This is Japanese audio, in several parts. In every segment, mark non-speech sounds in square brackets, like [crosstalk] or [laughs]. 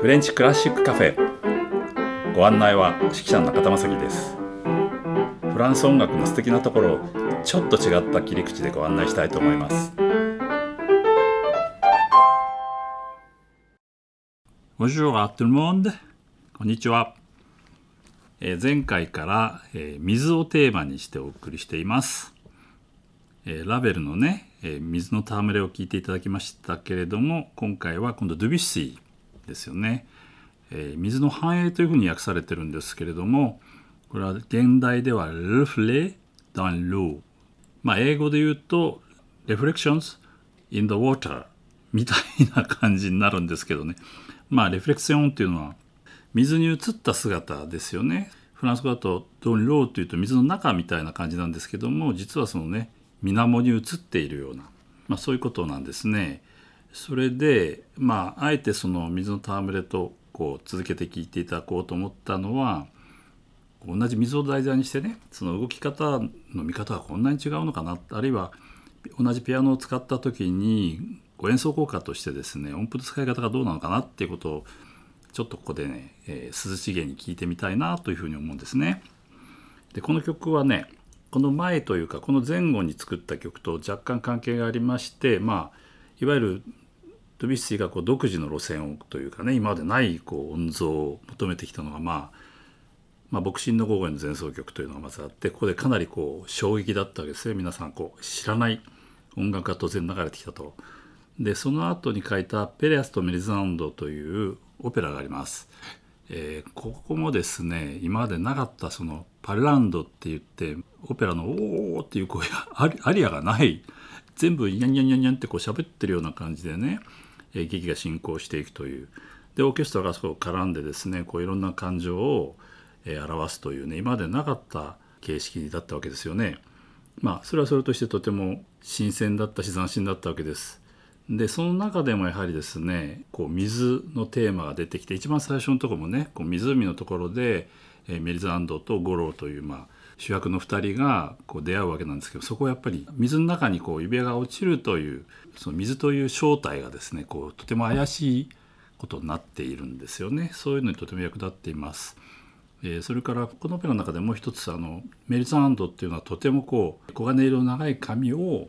フレンチクラシックカフェ。ご案内は指揮者の中田正樹です。フランス音楽の素敵なところをちょっと違った切り口でご案内したいと思います。こんにちは、えー、前回から、えー、水をテーマにしてお送りしています、えー、ラベルのね、えー、水の戯れを聞いていただきましたけれども今回は今度ドゥビュッシーですよね、えー、水の繁栄というふうに訳されてるんですけれどもこれは現代ではルフレ・ダン・ローまあ英語で言うと Reflections in the Water みたいな感じになるんですけどね。まあレフレクションっていうのは水に映った姿ですよね。フランス語だとドン・ローというと水の中みたいな感じなんですけども実はそのね水面に映っているような、まあ、そういうことなんですね。それでまああえてその水の戯れとこう続けて聞いていただこうと思ったのは同じ水を題材にしてねその動き方の見方がこんなに違うのかなあるいは同じピアノを使った時に演奏効果としてですね音符の使い方がどうなのかなっていうことをちょっとここでね、えー、涼しげに聞いてみたいなというふうに思うんですね。でこの曲はねこの前というかこの前後に作った曲と若干関係がありましてまあいわゆるドビュッシーがこう独自の路線をというかね今までないこう音像を求めてきたのが、まあ、まあ牧神の午後の前奏曲というのがまずあってここでかなりこう衝撃だったわけですね皆さんこう知らない音楽が突然流れてきたと。でその後に書いた「ペレアスとメリザンド」というオペラがあります。えー、ここもですね今までなかったそのパルランドって言ってオペラの「おー」っていう声アリアがない全部ニャンニャンニャンニャンってこう喋ってるような感じでね劇が進行していくというでオーケストラがそこ絡んでですねこういろんな感情を、え表すというね今までなかった形式だったわけですよね。まあそれはそれとしてとても新鮮だったし斬新だったわけです。でその中でもやはりですねこう水のテーマが出てきて一番最初のところもねこう湖のところで、えメリザンドとゴローというまあ主役の2人がこう出会うわけなんですけどそこはやっぱり水の中にこう指輪が落ちるというその水という正体がですねこうとても怪しいことになっているんですよねそういうのにとても役立っています。えー、それからこのオペラの中でもう一つあのメリザンドっていうのはとてもこう黄金色の長い髪を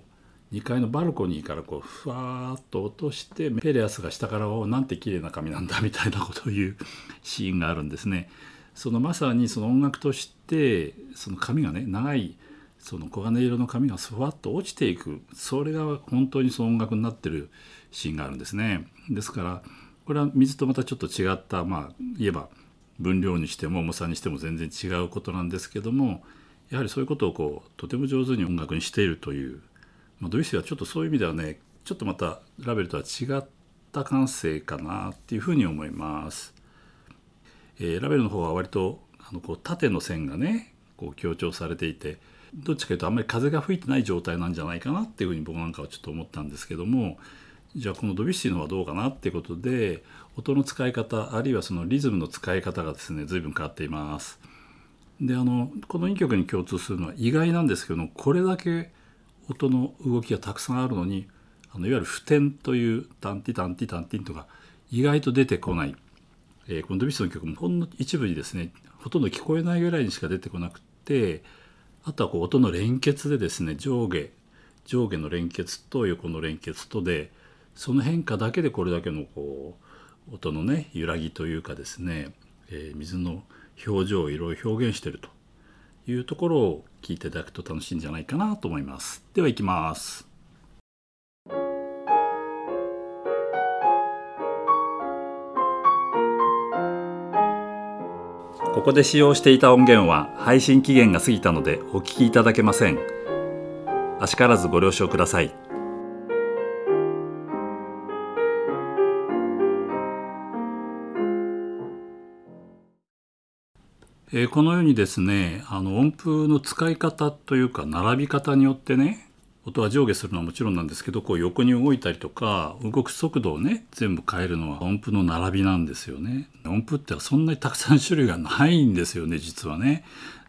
2階のバルコニーからこうふわーっと落としてペレアスが下から「おなんて綺麗な髪なんだ」みたいなことを言うシーンがあるんですね。そのまさにその音楽としてその髪がね長いその黄金色の髪がふわっと落ちていくそれが本当にその音楽になってるシーンがあるんですね。ですからこれは水とまたちょっと違ったまあ言えば分量にしても重さにしても全然違うことなんですけどもやはりそういうことをこうとても上手に音楽にしているという、まあ、ドイツはちょっとそういう意味ではねちょっとまたラベルとは違った感性かなっていうふうに思います。えー、ラベルの方は割とあのこう縦の線がねこう強調されていてどっちかというとあんまり風が吹いてない状態なんじゃないかなっていうふうに僕なんかはちょっと思ったんですけどもじゃあこのドビュッシーの方はどうかなっていうことで音の使い方あるいはそのリズムの使い方がですね随分変わっています。であのこの2曲に共通するのは意外なんですけどもこれだけ音の動きがたくさんあるのにあのいわゆる普天というタンティタンティタンティンとか意外と出てこないえー、このドビュッシーの曲もほんの一部にですねほとんど聞こえないぐらいにしか出てこなくてあとはこう音の連結でですね上下上下の連結と横の連結とでその変化だけでこれだけのこう音のね揺らぎというかですね、えー、水の表情色を表現してるというところを聞いていただくと楽しいんじゃないかなと思います。では行きます。ここで使用していた音源は配信期限が過ぎたのでお聞きいただけません。あしからずご了承ください。えー、このようにですねあの音符の使い方というか並び方によってね音は上下するのはもちろんなんですけどこう横に動いたりとか動く速度をね全部変えるのは音符の並びなんですよね。音符ってそんなにたくさん種類がないんですよね実はね。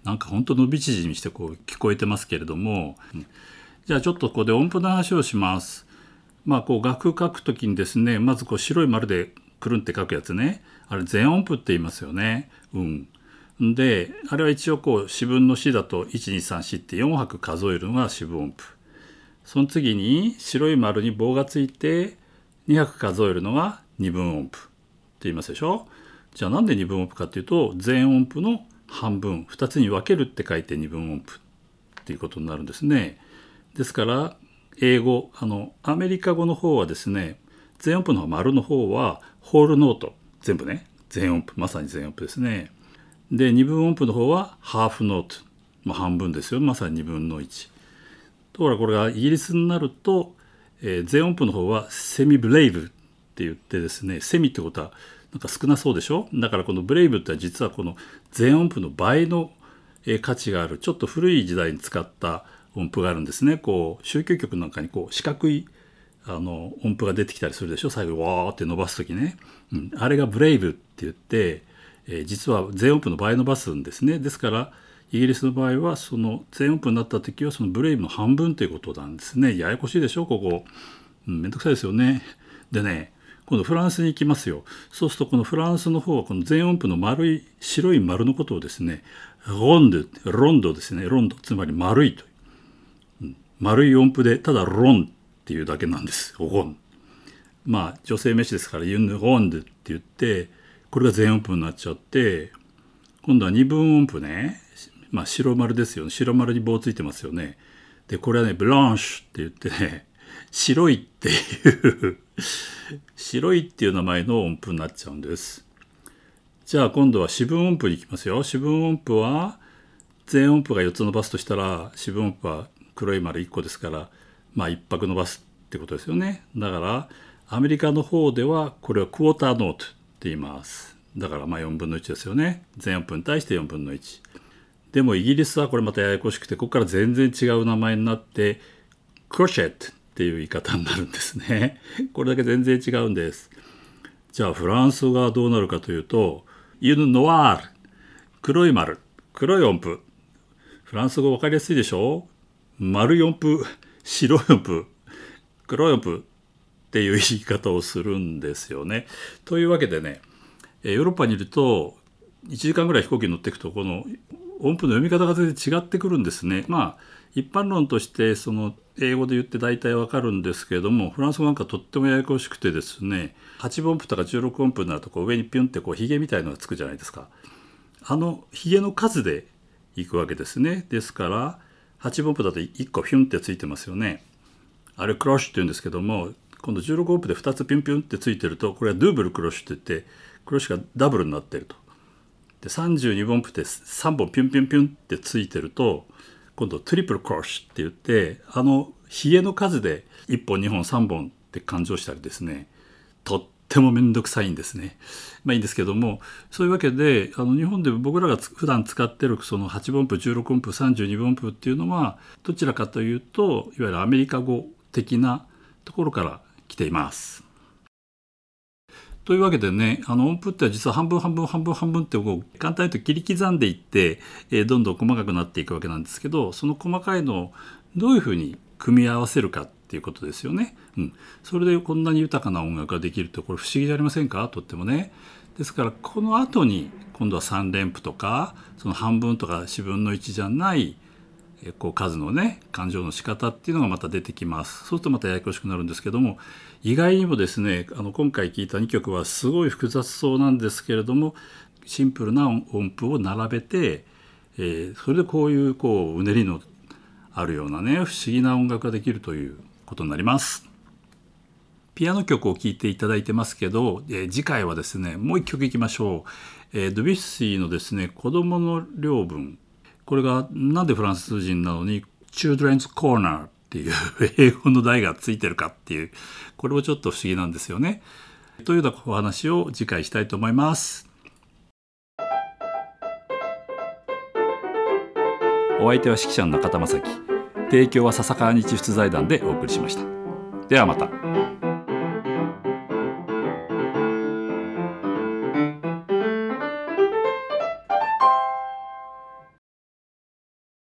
なんか本当伸び縮みしてこう聞こえてますけれども。じゃあちょっとここで音符の話をします。まあこう楽譜書く時にですねまずこう白い丸でくるんって書くやつね。あれ全音符って言いますよね。うん。であれは一応こう四分の四だと1234って4拍数えるのが四分音符。その次に白い丸に棒がついて2拍数えるのが二分音符って言いますでしょじゃあなんで二分音符かっていうと全音符の半分2つに分けるって書いて二分音符っていうことになるんですね。ですから英語あのアメリカ語の方はですね全音符の丸の方はホールノート全部ね全音符まさに全音符ですね。で二分音符の方はハーフノート、まあ、半分ですよまさに2分の1。ところがこれがイギリスになると、えー、全音符の方はセミブレイブって言ってですねセミってことはなんか少なそうでしょ？だからこのブレイブって実はこの全音符の倍の価値があるちょっと古い時代に使った音符があるんですね。こう宗教曲なんかにこう四角いあの音符が出てきたりするでしょ？最後わーって伸ばす時ね、うん、あれがブレイブって言って、えー、実は全音符の倍伸ばすんですね。ですからイギリスの場合はその全音符になった時はそのブレイブの半分ということなんですね。ややこしいでしょここ、うん、めんどくさいですよね。でね今度フランスに行きますよ。そうするとこのフランスの方はこの全音符の丸い白い丸のことをですねロンドロンドですね。ロンドつまり丸いと、う。ん、丸い音符でただロンっていうだけなんです。ロンまあ女性名詞ですからユンロンドって言ってこれが全音符になっちゃって今度は二分音符ね。まあ白丸ですよね白丸に棒ついてますよねでこれはねブランシュって言ってね [laughs] 白いっていう [laughs] 白いっていう名前の音符になっちゃうんです。じゃあ今度は四分音符に行きますよ。四分音符は全音符が4つ伸ばすとしたら四分音符は黒い丸1個ですからまあ1拍伸ばすってことですよね。だからアメリカの方ではこれはクォーターノートって言います。だからまあ4分の1ですよね。全音符に対して4分の1。でもイギリスはこれまたややこしくてここから全然違う名前になってクロシェットっていう言い方になるんですね。[laughs] これだけ全然違うんです。じゃあフランス語はどうなるかというと、ユヌノワール、黒い丸、黒い音符。フランス語分かりやすいでしょ？丸音符、[laughs] 白い音符、黒い音符っていう言い方をするんですよね。というわけでね、ヨーロッパにいると1時間ぐらい飛行機に乗っていくとこの音符の読み方が全然違ってくるんですね。まあ一般論としてその英語で言って大体わかるんですけれどもフランス語なんかとってもややこしくてですね8分音符とか16音符になるとこう上にピュンってこうヒゲみたいのがつくじゃないですか。あのヒゲの数でいくわけですね。ですから8分音符だと1個ピュンってついてますよね。あれクロッシュって言うんですけども今度16音符で2つピュンピュンってついてるとこれはドゥーブルクロッシュって言ってクロッシュがダブルになってると。で32分音符って3本ピュンピュンピュンってついてると今度トリプルクロッシュって言ってあのヒゲの数で1本2本3本って勘定したりですねとっても面倒くさいんですね。まあいいんですけどもそういうわけであの日本で僕らが普段使ってるその8分音符16音符32分音符っていうのはどちらかというといわゆるアメリカ語的なところから来ています。というわけでねあの音符って実は半分半分半分半分ってこう簡単に言うと切り刻んでいって、えー、どんどん細かくなっていくわけなんですけどその細かいのをどういうふうに組み合わせるかっていうことですよね。うん、それでこんなに豊かな音楽ができるってこれ不思議じゃありませんか？とってもね。ですからこの後に今度は3連符とかその半分とか4分の1じゃないこう数のね感情の仕方っていうのがまた出てきます。そうするとまたややこしくなるんですけども意外にもですねあの今回聞いた2曲はすごい複雑そうなんですけれどもシンプルな音符を並べて、えー、それでこういうこううねりのあるようなね不思議な音楽ができるということになります。ピアノ曲を聴いていただいてますけど、えー、次回はですねもう一曲いきましょう、えー、ドゥビッシーのですね「子供の領分」これがなんでフランス人なのに「Children's Corner」っていう [laughs] 英語の題がついてるかっていうこれもちょっと不思議なんですよね。というようなお話を次回したいと思います。お相手は指揮者の中田正樹提供は笹川日出財団でお送りしました。ではまた。